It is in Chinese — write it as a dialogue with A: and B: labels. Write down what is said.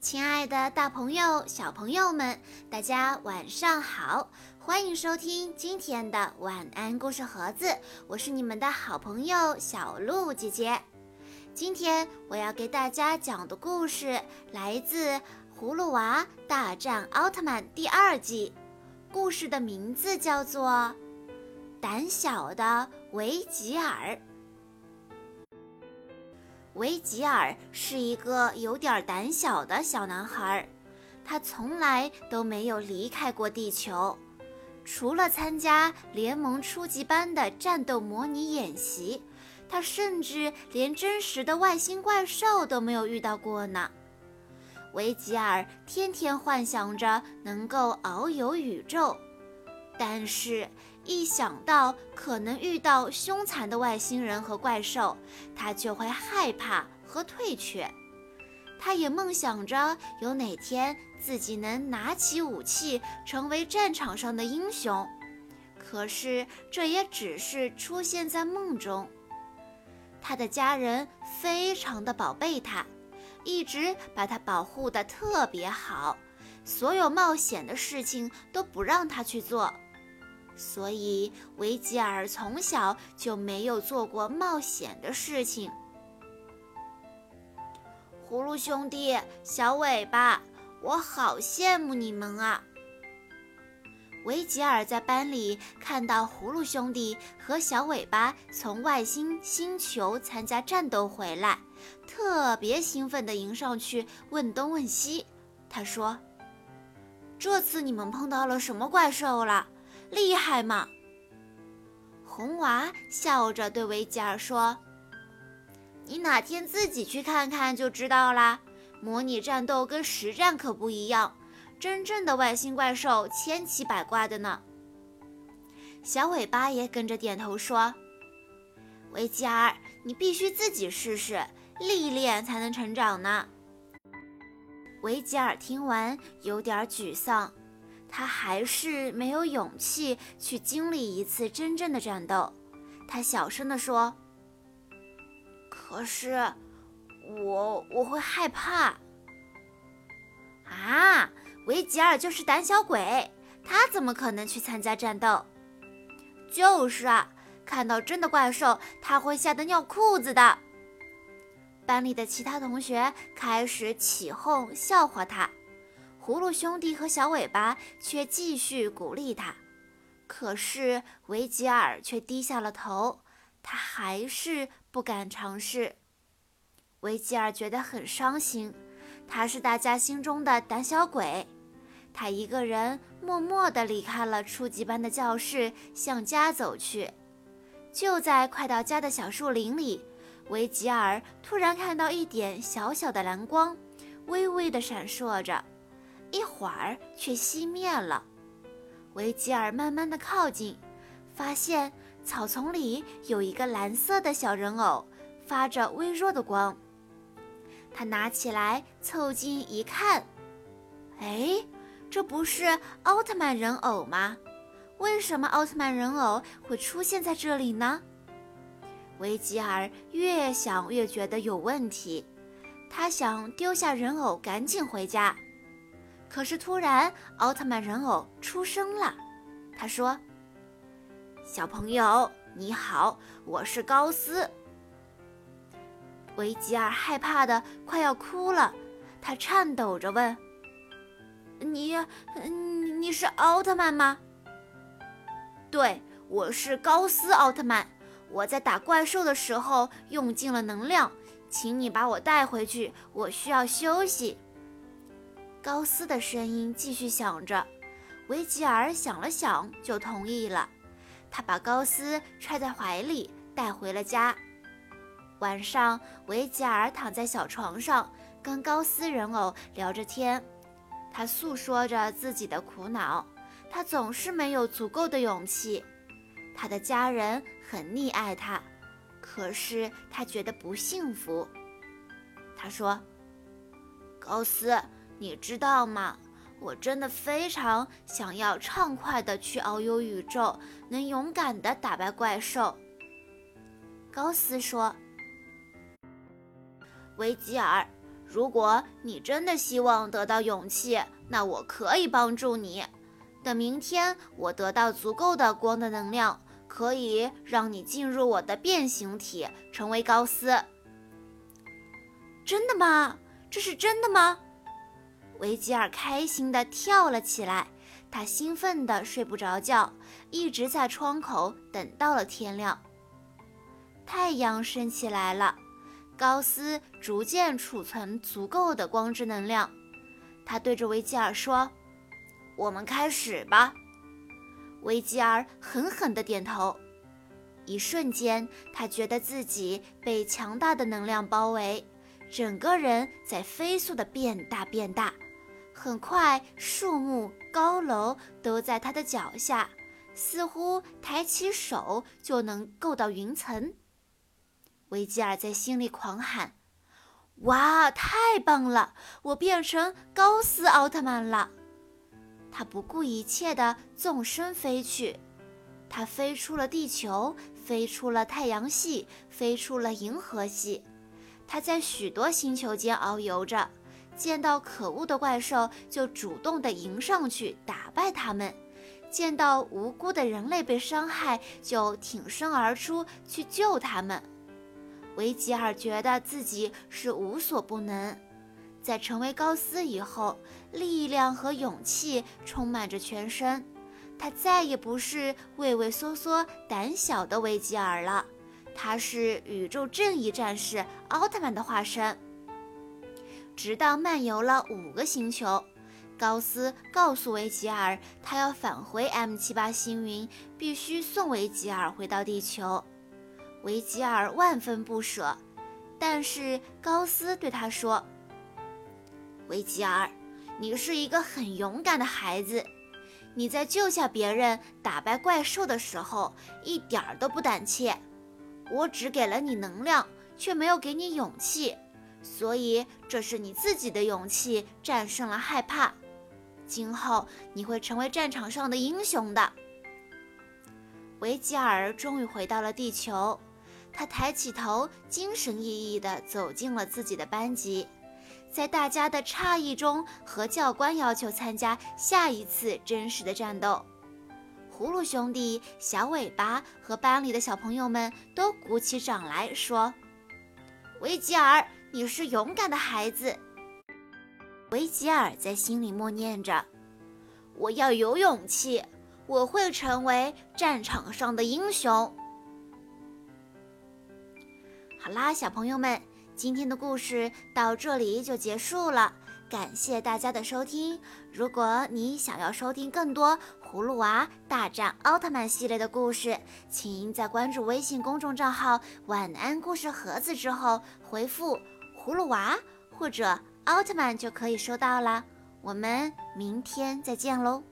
A: 亲爱的，大朋友、小朋友们，大家晚上好！欢迎收听今天的晚安故事盒子，我是你们的好朋友小鹿姐姐。今天我要给大家讲的故事来自《葫芦娃大战奥特曼》第二季，故事的名字叫做《胆小的维吉尔》。维吉尔是一个有点胆小的小男孩，他从来都没有离开过地球，除了参加联盟初级班的战斗模拟演习，他甚至连真实的外星怪兽都没有遇到过呢。维吉尔天天幻想着能够遨游宇宙，但是。一想到可能遇到凶残的外星人和怪兽，他就会害怕和退却。他也梦想着有哪天自己能拿起武器，成为战场上的英雄。可是这也只是出现在梦中。他的家人非常的宝贝他，一直把他保护的特别好，所有冒险的事情都不让他去做。所以，维吉尔从小就没有做过冒险的事情。葫芦兄弟，小尾巴，我好羡慕你们啊！维吉尔在班里看到葫芦兄弟和小尾巴从外星星球参加战斗回来，特别兴奋地迎上去问东问西。他说：“这次你们碰到了什么怪兽了？”厉害吗？红娃笑着对维吉尔说：“你哪天自己去看看就知道啦。模拟战斗跟实战可不一样，真正的外星怪兽千奇百怪的呢。”小尾巴也跟着点头说：“维吉尔，你必须自己试试，历练才能成长呢。”维吉尔听完有点沮丧。他还是没有勇气去经历一次真正的战斗，他小声地说：“可是，我我会害怕。”啊，维吉尔就是胆小鬼，他怎么可能去参加战斗？就是啊，看到真的怪兽，他会吓得尿裤子的。班里的其他同学开始起哄笑话他。葫芦兄弟和小尾巴却继续鼓励他，可是维吉尔却低下了头，他还是不敢尝试。维吉尔觉得很伤心，他是大家心中的胆小鬼。他一个人默默地离开了初级班的教室，向家走去。就在快到家的小树林里，维吉尔突然看到一点小小的蓝光，微微地闪烁着。一会儿却熄灭了。维吉尔慢慢的靠近，发现草丛里有一个蓝色的小人偶，发着微弱的光。他拿起来凑近一看，哎，这不是奥特曼人偶吗？为什么奥特曼人偶会出现在这里呢？维吉尔越想越觉得有问题，他想丢下人偶，赶紧回家。可是突然，奥特曼人偶出声了。他说：“小朋友，你好，我是高斯。”维吉尔害怕的快要哭了，他颤抖着问：“你，你是奥特曼吗？”“对，我是高斯奥特曼。我在打怪兽的时候用尽了能量，请你把我带回去，我需要休息。”高斯的声音继续响着，维吉尔想了想，就同意了。他把高斯揣在怀里，带回了家。晚上，维吉尔躺在小床上，跟高斯人偶聊着天。他诉说着自己的苦恼，他总是没有足够的勇气。他的家人很溺爱他，可是他觉得不幸福。他说：“高斯。”你知道吗？我真的非常想要畅快的去遨游宇宙，能勇敢的打败怪兽。高斯说：“维吉尔，如果你真的希望得到勇气，那我可以帮助你。等明天我得到足够的光的能量，可以让你进入我的变形体，成为高斯。真的吗？这是真的吗？维吉尔开心地跳了起来，他兴奋地睡不着觉，一直在窗口等到了天亮。太阳升起来了，高斯逐渐储存足够的光之能量。他对着维吉尔说：“我们开始吧。”维吉尔狠狠地点头。一瞬间，他觉得自己被强大的能量包围，整个人在飞速地变大变大。很快，树木、高楼都在他的脚下，似乎抬起手就能够到云层。维吉尔在心里狂喊：“哇，太棒了！我变成高斯奥特曼了！”他不顾一切地纵身飞去，他飞出了地球，飞出了太阳系，飞出了银河系。他在许多星球间遨游着。见到可恶的怪兽，就主动地迎上去打败他们；见到无辜的人类被伤害，就挺身而出去救他们。维吉尔觉得自己是无所不能。在成为高斯以后，力量和勇气充满着全身。他再也不是畏畏缩缩、胆小的维吉尔了，他是宇宙正义战士奥特曼的化身。直到漫游了五个星球，高斯告诉维吉尔，他要返回 M 七八星云，必须送维吉尔回到地球。维吉尔万分不舍，但是高斯对他说：“维吉尔，你是一个很勇敢的孩子，你在救下别人、打败怪兽的时候一点儿都不胆怯。我只给了你能量，却没有给你勇气。”所以，这是你自己的勇气战胜了害怕。今后你会成为战场上的英雄的。维吉尔终于回到了地球，他抬起头，精神奕奕地走进了自己的班级，在大家的诧异中，和教官要求参加下一次真实的战斗。葫芦兄弟、小尾巴和班里的小朋友们都鼓起掌来说：“维吉尔。”你是勇敢的孩子，维吉尔在心里默念着：“我要有勇气，我会成为战场上的英雄。”好啦，小朋友们，今天的故事到这里就结束了，感谢大家的收听。如果你想要收听更多《葫芦娃大战奥特曼》系列的故事，请在关注微信公众账号“晚安故事盒子”之后回复。葫芦娃或者奥特曼就可以收到了。我们明天再见喽。